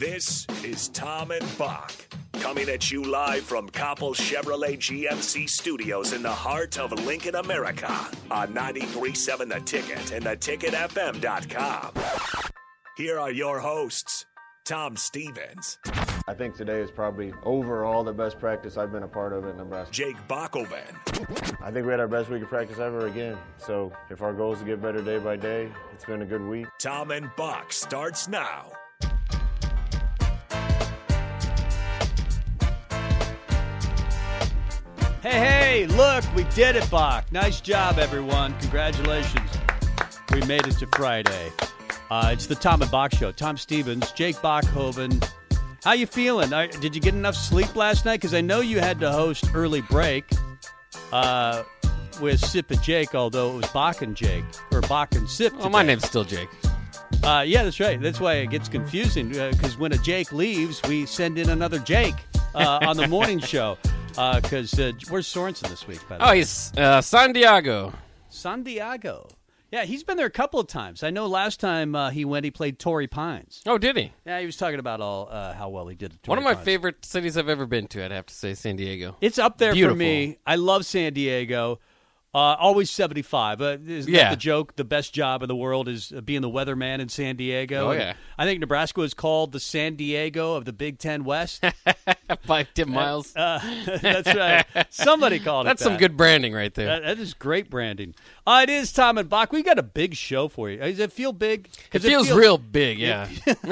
This is Tom and Bock coming at you live from Copple Chevrolet GMC studios in the heart of Lincoln, America on 937 The Ticket and theticketfm.com. Here are your hosts, Tom Stevens, I think today is probably overall the best practice I've been a part of at Nebraska. Jake Bockoven, I think we had our best week of practice ever again. So if our goal is to get better day by day, it's been a good week. Tom and Bock starts now. Hey, hey, look, we did it, Bock. Nice job, everyone. Congratulations. We made it to Friday. Uh, it's the Tom and Bock Show. Tom Stevens, Jake Bockoven. How you feeling? Uh, did you get enough sleep last night? Because I know you had to host early break uh, with Sip and Jake, although it was Bock and Jake, or Bock and Sip. Oh, my name's still Jake. Uh, yeah, that's right. That's why it gets confusing because when a Jake leaves, we send in another Jake uh, on the morning show. Because uh, where's Sorensen this week? By the Oh, way, he's uh, San Diego. San Diego. Yeah, he's been there a couple of times. I know last time uh, he went, he played Torrey Pines. Oh, did he? Yeah, he was talking about all uh, how well he did. At One of my Pines. favorite cities I've ever been to, I'd have to say, San Diego. It's up there Beautiful. for me. I love San Diego. Uh, always 75. Uh, isn't Yeah. that the joke? The best job in the world is uh, being the weatherman in San Diego. Oh, And yeah. I think Nebraska is called the San Diego of the Big Ten West. By Tim Miles. Uh, that's right. Somebody called it That's some good branding right there. That, that is great branding. Uh, it is Tom and Bock. We got a big show for you. Does it feel big? it feels feel- real big, yeah.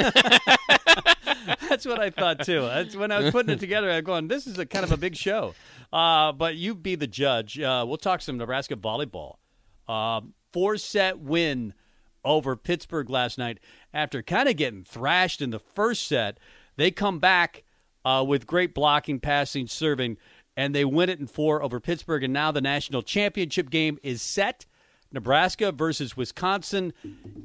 That's what I thought too. That's when I was putting it together. I'm going, this is a kind of a big show. Uh, but you be the judge. Uh, we'll talk some Nebraska volleyball. Uh, four set win over Pittsburgh last night after kind of getting thrashed in the first set. They come back uh, with great blocking, passing, serving, and they win it in four over Pittsburgh. And now the national championship game is set. Nebraska versus Wisconsin,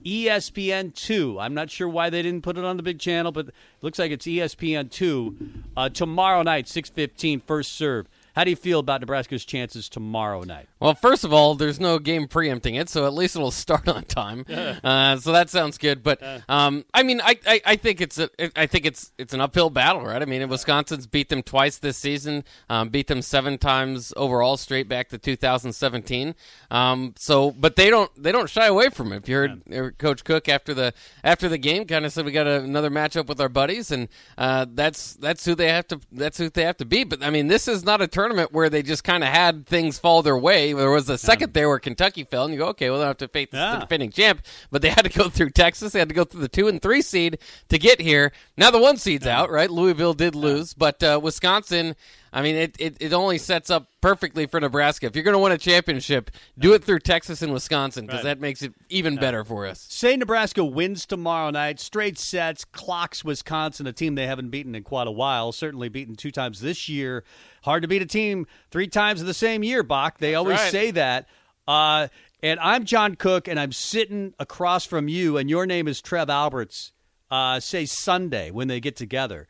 ESPN two. I'm not sure why they didn't put it on the big channel, but looks like it's ESPN two uh, tomorrow night, 6:15, first serve. How do you feel about Nebraska's chances tomorrow night? Well, first of all, there's no game preempting it, so at least it'll start on time. Uh, so that sounds good. But um, I mean, I, I, I think it's a, I think it's it's an uphill battle, right? I mean, Wisconsin's beat them twice this season, um, beat them seven times overall, straight back to 2017. Um, so, but they don't they don't shy away from it. If you heard uh, Coach Cook after the after the game, kind of said we got another matchup with our buddies, and uh, that's that's who they have to that's who they have to beat. But I mean, this is not a tournament where they just kind of had things fall their way. There was a second there where Kentucky fell, and you go, okay, well, they have to face the defending champ, but they had to go through Texas. They had to go through the two and three seed to get here. Now the one seed's out, right? Louisville did lose, but uh, Wisconsin. I mean, it, it, it only sets up perfectly for Nebraska. If you're going to win a championship, do it through Texas and Wisconsin because Right. that makes it even better for us. Say Nebraska wins tomorrow night, straight sets, clocks Wisconsin, a team they haven't beaten in quite a while, certainly beaten two times this year. Hard to beat a team three times in the same year, Bock. They always right. say that. Uh, and I'm John Cook, and I'm sitting across from you, and your name is Trev Alberts. Uh, say Sunday when they get together.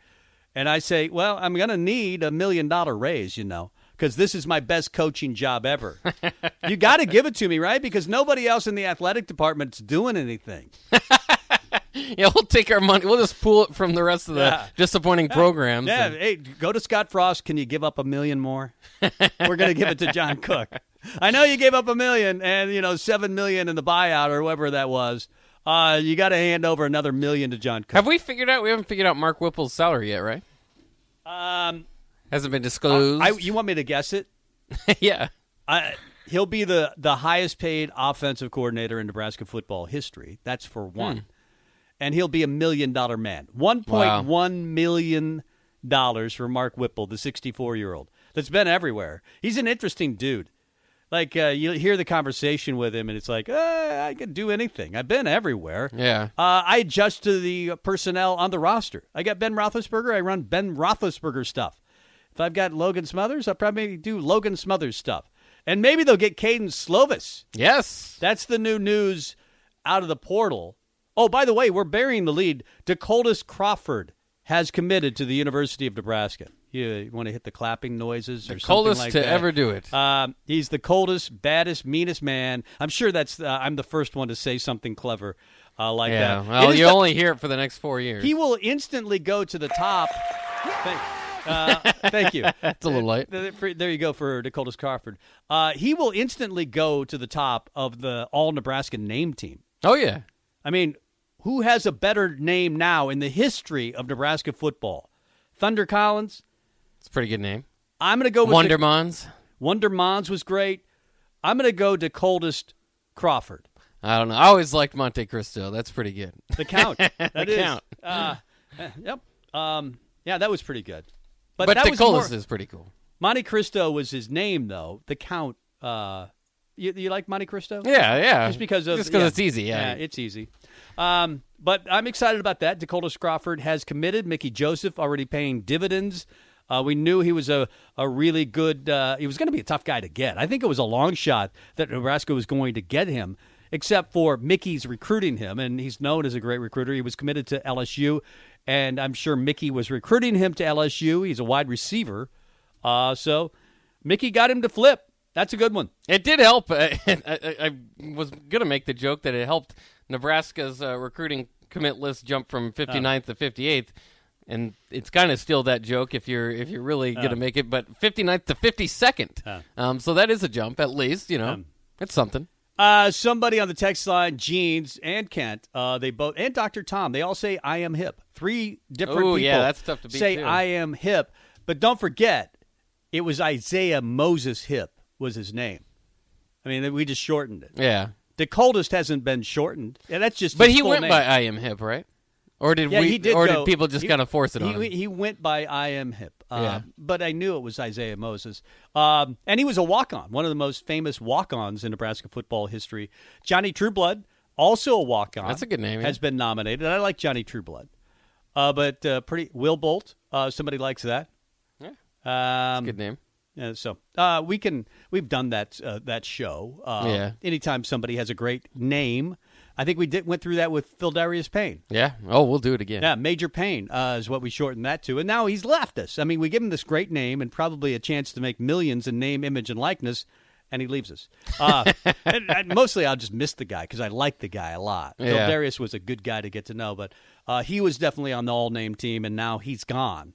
And I say, well, I'm going to need a million dollar raise, you know, because this is my best coaching job ever. you got to give it to me, right? Because nobody else in the athletic department's doing anything. Yeah, we'll take our money. We'll just pull it from the rest of the Yeah. disappointing programs. Yeah, and- hey, go to Scott Frost. Can you give up a million more? We're going to give it to John Cook. I know you gave up a million and, you know, seven million in the buyout or whatever that was. Uh, you got to hand over another million to John Cook. Have we figured out? We haven't figured out Mark Whipple's salary yet, right? Um, Hasn't been disclosed. I, you want me to guess it? yeah. I, he'll be the, the highest paid offensive coordinator in Nebraska football history. That's for one. And he'll be a million dollar man. One point one million dollars for Mark Whipple, the 64 year old that's been everywhere. He's an interesting dude. Like uh, you hear the conversation with him, and it's like, uh, I can do anything. I've been everywhere. Yeah. Uh, I adjust to the personnel on the roster. I got Ben Roethlisberger. I run Ben Roethlisberger stuff. If I've got Logan Smothers, I'll probably do Logan Smothers stuff. And maybe they'll get Kedon Slovis. Yes. That's the new news out of the portal. Oh, by the way, we're burying the lead. Decoldest Crawford has committed to the University of Nebraska. You, want to hit the clapping noises or The something coldest like to that? ever do it. Um, he's the coldest, baddest, meanest man. I'm sure that's. Uh, I'm the first one to say something clever. uh, like Yeah. that. Well, you the- only hear it for the next four years. he will instantly go to the top. Thank, uh, thank you. That's a little late. There there you go for Decoldest Crawford. Uh, he will instantly go to the top of the All Nebraska name team. Oh yeah. I mean, who has a better name now in the history of Nebraska football? Thunder Collins. It's a pretty good name. I'm going to go with Wonder the- Monds. Wonder Monds was great. I'm going to go to Coldest Crawford. I don't know. I always liked Monte Cristo. That's pretty good. The Count. That The is. Count. Uh, eh, yep. Um, yeah, that was pretty good. But, But that was more, is pretty cool. Monte Cristo was his name, though. The Count. Uh, you, you like Monte Cristo? Yeah, yeah. Just because of just because yeah. it's easy. Yeah. it's easy. Um, but I'm excited about that. Decoldest Crawford has committed. Mickey Joseph already paying dividends. Uh, we knew he was a, a really good. Uh, he was going to be a tough guy to get. I think it was a long shot that Nebraska was going to get him, except for Mickey's recruiting him, and he's known as a great recruiter. He was committed to LSU, and I'm sure Mickey was recruiting him to LSU. He's a wide receiver, uh, so Mickey got him to flip. That's a good one. It did help. I, I, I was going to make the joke that it helped Nebraska's uh, recruiting commit list jump from 59th to 58th. And it's kind of still that joke if you're if you're really going to make it, but 59th to 52nd. Um, so that is a jump, at least. You know, it's something. Uh, somebody on the text line, Jeans and Kent, uh, they both and Dr. Tom, they all say I am hip. Three different Ooh, people yeah, that's tough to beat, say too. I am hip. But don't forget, it was Isaiah Moses Hipp was his name. I mean, we just shortened it. Yeah, The coldest hasn't been shortened. Yeah, that's just. but he went name. by I am hip, right? Or did Yeah, we? he did. or go- did people just kind of force it he, on him? He went by I am hip. Uh, Yeah. But I knew it was Isaiah Moses. Um, and he was a walk on, one of the most famous walk ons in Nebraska football history. Johnny Trueblood, also a walk on. That's a good name, yeah. Has been nominated. I like Johnny Trueblood. Uh, but uh, pretty. Will Bolt, uh, somebody likes that. Yeah. Um, Good name. yeah, so uh, we can we've done that uh, that show. Uh, Yeah. Anytime somebody has a great name, I think we did went through that with Pheldarius Payne. Yeah. Oh, we'll do it again. Yeah, Major Payne uh, is what we shortened that to. And now he's left us. I mean, we give him this great name and probably a chance to make millions in name, image, and likeness, and he leaves us. Uh, and, and mostly I'll just miss the guy because I like the guy a lot. Phil Darius was a good guy to get to know, but uh, he was definitely on the all name team, and now he's gone.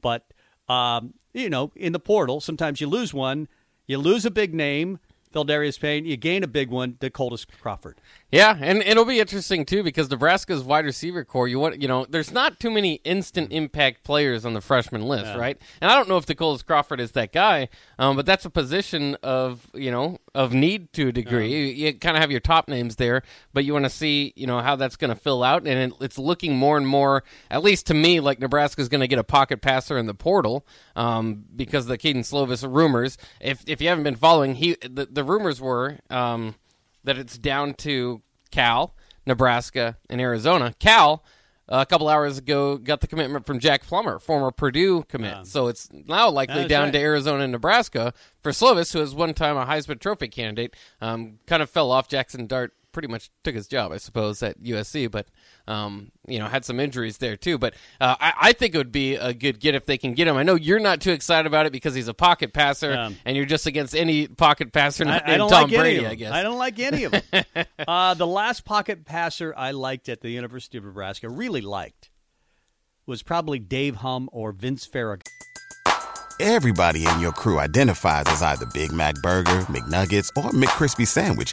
But, um, you know, in the portal, sometimes you lose one. You lose a big name, Darius Payne. You gain a big one, Decoldest Crawford. Yeah, and it'll be interesting too because Nebraska's wide receiver core. You want, you know, there's not too many instant impact players on the freshman list, right? And I don't know if Nicholas Crawford is that guy, um, but that's a position of, you know, of need to a degree. You, you kind of have your top names there, but you want to see, you know, how that's going to fill out, and it, it's looking more and more, at least to me, like Nebraska is going to get a pocket passer in the portal um, because of the Kedon Slovis rumors. If if you haven't been following, he the, the rumors were. Um, that it's down to Cal, Nebraska, and Arizona. Cal, uh, a couple hours ago, got the commitment from Jack Plummer, former Purdue commit. so it's now likely That's down right. to Arizona and Nebraska for Slovis, who was one time a Heisman Trophy candidate. Um, kind of fell off. Jackson Dart pretty much took his job, I suppose, at USC, but um, you know had some injuries there too. But uh, I, I think it would be a good get if they can get him. I know you're not too excited about it because he's a pocket passer, Yeah. and you're just against any pocket passer I, not I named don't Tom like any Brady. of them. I guess I don't like any of them. uh, the last pocket passer I liked at the University of Nebraska, really liked, was probably Dave Humm or Vince Ferragamo. Everybody in your crew identifies as either Big Mac Burger, McNuggets, or McCrispy Sandwich.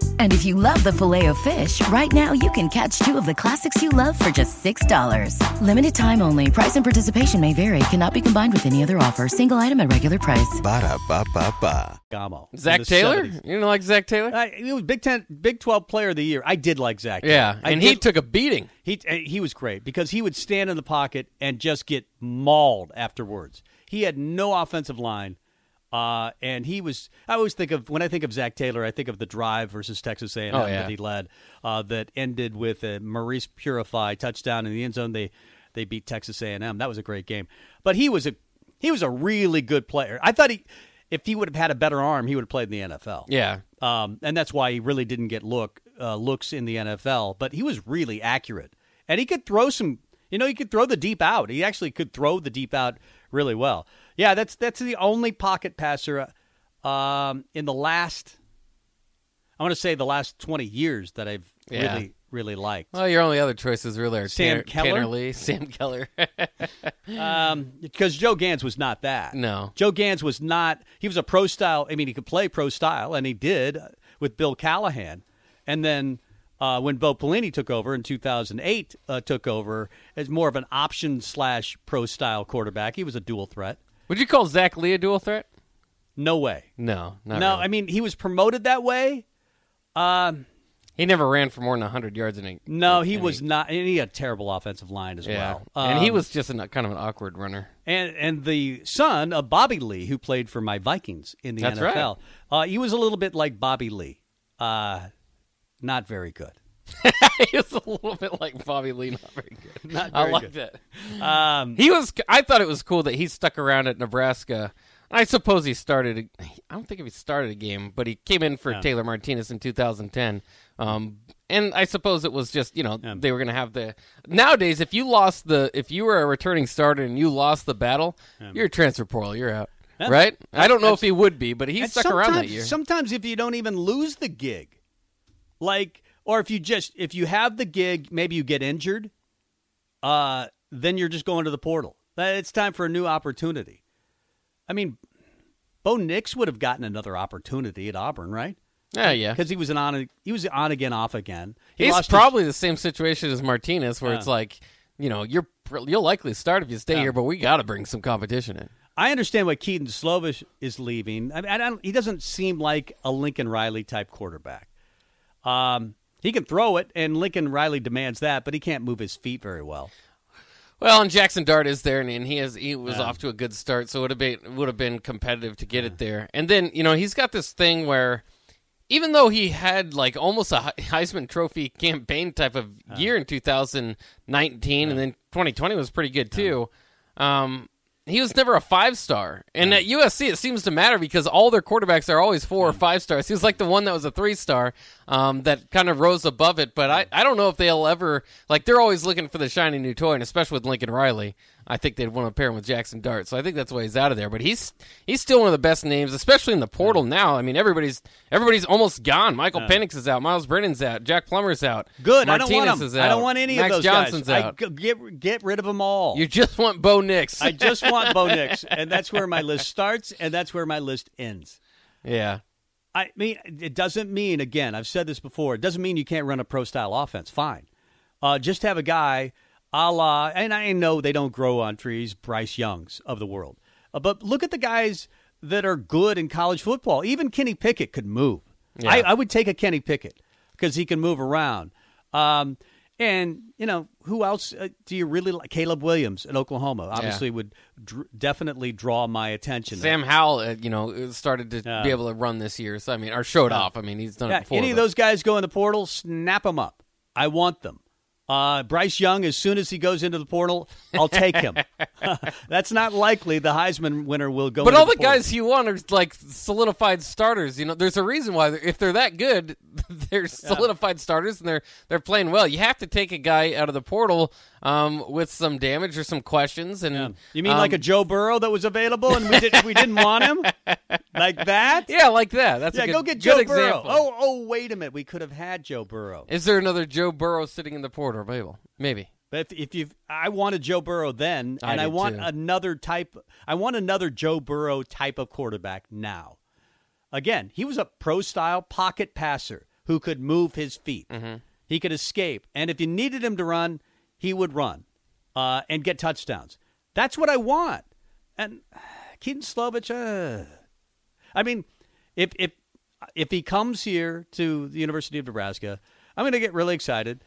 And if you love the filet of fish, right now you can catch two of the classics you love for just $6. Limited time only. Price and participation may vary. Cannot be combined with any other offer. Single item at regular price. Ba-da-ba-ba-ba. Gamo. Zach Taylor? 70s. You don't like Zach Taylor? Uh, he was Big Ten, Big Twelve Player of the Year. I did like Zach. Taylor. yeah, I and he did- took a beating. he uh, he was great because he would stand in the pocket and just get mauled afterwards. He had no offensive line, uh, and he was. I always think of when I think of Zach Taylor, I think of the drive versus Texas A&M Oh, yeah. that he led, uh, that ended with a Maurice Purify touchdown in the end zone. They they beat Texas A&M. That was a great game. But he was a he was a really good player. I thought he. If he would have had a better arm, he would have played in the NFL. Yeah. Um, and that's why he really didn't get look uh, looks in the NFL. But he was really accurate, and he could throw some. You know, he could throw the deep out. He actually could throw the deep out really well. Yeah, that's that's the only pocket passer um, in the last. I want to say the last twenty years that I've Yeah. really really liked. Well, your only other choices really are Sam Tanner, Keller? Tanner Lee, Sam Keller. Um, because Joe Ganz was not that. no. Joe Ganz was not. He was a pro style. I mean, he could play pro style, and he did uh, with Bill Callahan. And then uh, when Bo Pelini took over in 2008, uh, took over as more of an option slash pro style quarterback. He was a dual threat. Would you call Zach Lee a dual threat? No way. No, not no, really. I mean he was promoted that way. Um, he never ran for more than 100 yards in a no, he in was not. And he had a terrible offensive line as Yeah. well. and he Um, was just a, kind of an awkward runner. and and the son of Bobby Lee, who played for my Vikings in the That's right. NFL. Uh, he was a little bit like Bobby Lee. Uh, not very good. he was a little bit like Bobby Lee, not very good. Not I very like good. that. Um, He was. I thought it was cool that he stuck around at Nebraska. I suppose he started. a- I don't think if he started a game, but he came in for Yeah. Taylor Martinez in 2010. Um, and I suppose it was just you know Yeah. they were going to have the. Nowadays, if you lost the, if you were a returning starter and you lost the battle, you're a transfer portal. You're out. Yeah. Right? I don't know if he would be, but he stuck around that year. Sometimes if you don't even lose the gig, like, or if you just if you have the gig, maybe you get injured, uh, then you're just going to the portal. It's time for a new opportunity. I mean, Bo Nix would have gotten another opportunity at Auburn, right? yeah, yeah. Because he was an on he was on again, off again. He He's lost his- probably the same situation as Martinez, where Yeah. it's like, you know, you're you'll likely start if you stay Yeah. here, but we got to bring some competition in. I understand why Kedon Slovis is leaving. I mean, I don't, he doesn't seem like a Lincoln Riley type quarterback. Um, he can throw it, and Lincoln Riley demands that, but he can't move his feet very well. Well, and Jackson Dart is there, and, and he has he was Yeah. off to a good start, so it would have been would have been competitive to get it there. And then you know he's got this thing where, even though he had like almost a Heisman Trophy campaign type of year in 2019, and then 2020 was pretty good too. Um, he was never a five star, and at USC it seems to matter because all their quarterbacks are always four or five stars. He was like the one that was a three star um, that kind of rose above it. But I, I don't know if they'll ever like they're always looking for the shiny new toy, and especially with Lincoln Riley, I think they'd want to pair him with Jackson Dart. So I think that's why he's out of there. But he's he's still one of the best names, especially in the portal now. I mean everybody's everybody's almost gone. Michael Penix is out, Myles Brennan's out, Jack Plummer's out. Good. Martinez I don't want is him. out. I don't want any Max of those Johnson's guys. out. I, get get rid of them all. you just want Bo Nix. I just want Bo Nix, and that's where my list starts, and that's where my list ends. yeah. I mean, it doesn't mean, again, I've said this before, it doesn't mean you can't run a pro style offense. Fine. Uh, just have a guy a la, and I know they don't grow on trees, Bryce Youngs of the world. Uh, but look at the guys that are good in college football. Even Kenny Pickett could move. Yeah. I, I would take a Kenny Pickett because he can move around. Um, and, you know, who else uh, do you really like? Caleb Williams in Oklahoma obviously would dr- definitely draw my attention. Sam Howell, uh, you know, started to Yeah. be able to run this year. So I mean, or showed off. I mean, he's done Yeah, it before. any of those guys go in the portal, snap them up. I want them. Uh, Bryce Young, as soon as he goes into the portal, I'll take him. That's not likely. The Heisman winner will go. But all the portal. guys you want are like solidified starters. You know, there's a reason why if they're that good, they're solidified starters and they're they're playing well. You have to take a guy out of the portal um, with some damage or some questions. And Yeah. You mean like a um, Joe Burrow that was available and we did we didn't want him like that? yeah, like that. That's Yeah, a good, go get Joe Burrow. example. Oh, oh, wait a minute. We could have had Joe Burrow. Is there another Joe Burrow sitting in the portal available? Maybe. But if, if you, I wanted Joe Burrow then, and I, did want too. another type. I want another Joe Burrow type of quarterback now. Again, he was a pro style pocket passer who could move his feet. Mm-hmm. He could escape, and if you needed him to run, he would run uh, and get touchdowns. That's what I want. And Kedon Slovis, uh, I mean, if if if he comes here to the University of Nebraska, I'm going to get really excited.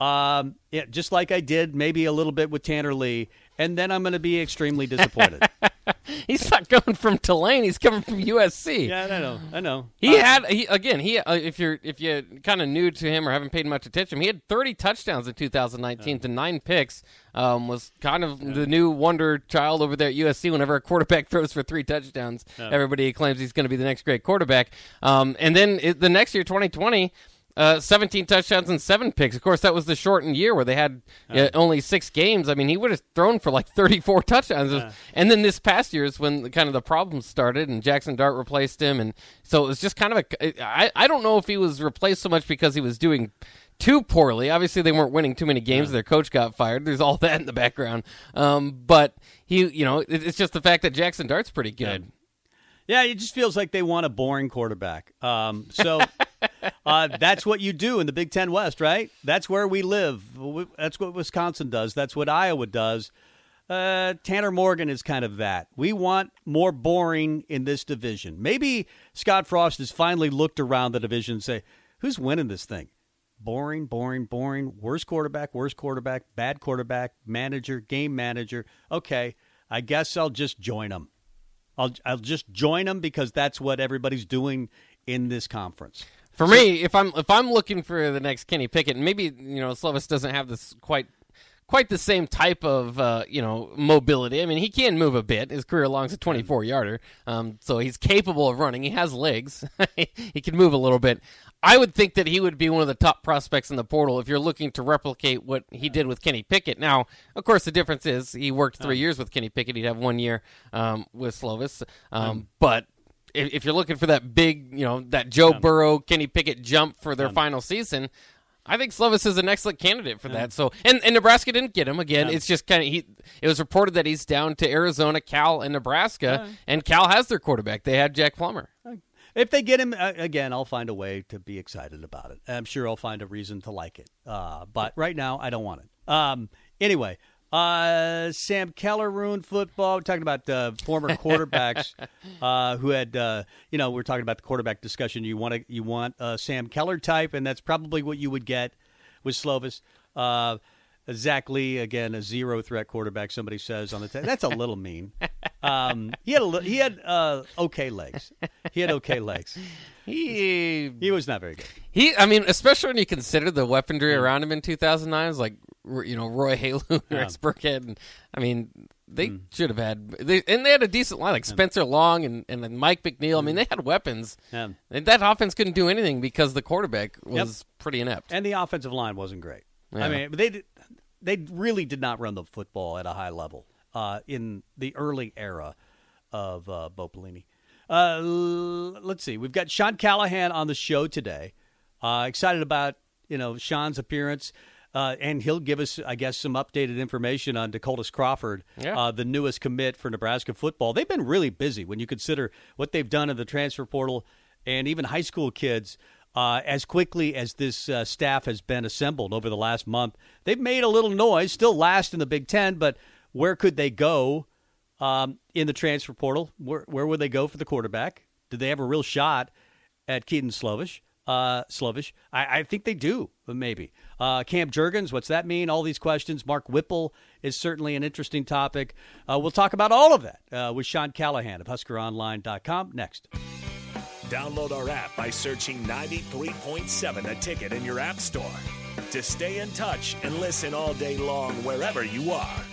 Um, yeah, just like I did maybe a little bit with Tanner Lee, and then I'm going to be extremely disappointed. He's not coming from Tulane. He's coming from USC. yeah, I know, I know. He Uh, had he again. He uh, if you're if you kind of new to him or haven't paid much attention, he had 30 touchdowns in 2019 to nine picks. Um, was kind of the new wonder child over there at USC. Whenever a quarterback throws for three touchdowns, everybody claims he's going to be the next great quarterback. Um, and then it, the next year, 2020. Uh, 17 touchdowns and seven picks. Of course, that was the shortened year where they had uh, only six games. I mean, he would have thrown for like 34 touchdowns. And then this past year is when the, kind of the problems started, and Jackson Dart replaced him, and so it was just kind of a. I I don't know if he was replaced so much because he was doing too poorly. Obviously, they weren't winning too many games. Their coach got fired. There's all that in the background. Um, but he, you know, it, it's just the fact that Jackson Dart's pretty good. Yeah, it just feels like they want a boring quarterback. Um, so uh, that's what you do in the Big Ten West, right? That's where we live. We- That's what Wisconsin does. That's what Iowa does. Uh, Tanner Morgan is kind of that. We want more boring in this division. Maybe Scott Frost has finally looked around the division and say, who's winning this thing? Boring, boring, boring. Worst quarterback, worst quarterback, bad quarterback, manager, game manager. Okay, I guess I'll just join them. I'll I'll just join them because that's what everybody's doing in this conference. For me, if I'm if I'm looking for the next Kenny Pickett, and maybe you know Slovis doesn't have this quite quite the same type of uh, you know mobility. I mean, he can move a bit. His career long's a 24 yarder, um, so he's capable of running. He has legs. he can move a little bit. I would think that he would be one of the top prospects in the portal if you're looking to replicate what he did with Kenny Pickett. Now, of course, the difference is he worked three years with Kenny Pickett. He'd have one year um, with Slovis, um, but if, if you're looking for that big, you know, that Joe Burrow, Kenny Pickett jump for their final season, I think Slovis is an excellent candidate for that. So, and, and Nebraska didn't get him again. It's just kind of he. It was reported that he's down to Arizona, Cal, and Nebraska, and Cal has their quarterback. They had Jack Plummer. If they get him uh, again, I'll find a way to be excited about it. I'm sure I'll find a reason to like it. Uh, but right now, I don't want it. Um, anyway, uh, Sam Keller ruined football. We're talking about uh, former quarterbacks uh, who had, uh, you know, we're talking about the quarterback discussion. You want to, you want a Sam Keller type, and that's probably what you would get with Slovis. Uh, Zach Lee again, a zero threat quarterback. Somebody says on the t- that's a little mean. Um, he had a, he had uh, okay legs. He had okay legs. He He was not very good. He, I mean, especially when you consider the weaponry around him in 2009, is like you know Roy Helu, Rex Burkhead, and I mean they should have had, they, and they had a decent line like Spencer Long and and then Mike McNeill. I mean, they had weapons. Yeah. And that offense couldn't do anything because the quarterback was pretty inept. And the offensive line wasn't great. Yeah. I mean, they did, they really did not run the football at a high level uh, in the early era of uh, Bo Pelini. Uh, l- let's see. We've got Sean Callahan on the show today. Uh, excited about you know Sean's appearance, uh, and he'll give us, I guess, some updated information on Decoldest Crawford, Yeah. uh, the newest commit for Nebraska football. They've been really busy when you consider what they've done in the transfer portal, and even high school kids. Uh, as quickly as this uh, staff has been assembled over the last month, they've made a little noise. Still last in the Big Ten, but where could they go um, in the transfer portal? Where, where would they go for the quarterback? Do they have a real shot at Kedon Slovis? Uh, Slovis, I, I think they do, but maybe. Uh, Cam Jurgens, what's that mean? All these questions. Mark Whipple is certainly an interesting topic. Uh, we'll talk about all of that uh, with Sean Callahan of HuskerOnline.com next. Download our app by searching 93.7 The Ticket in your app store to stay in touch and listen all day long wherever you are.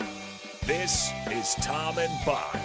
This is Tom and Bock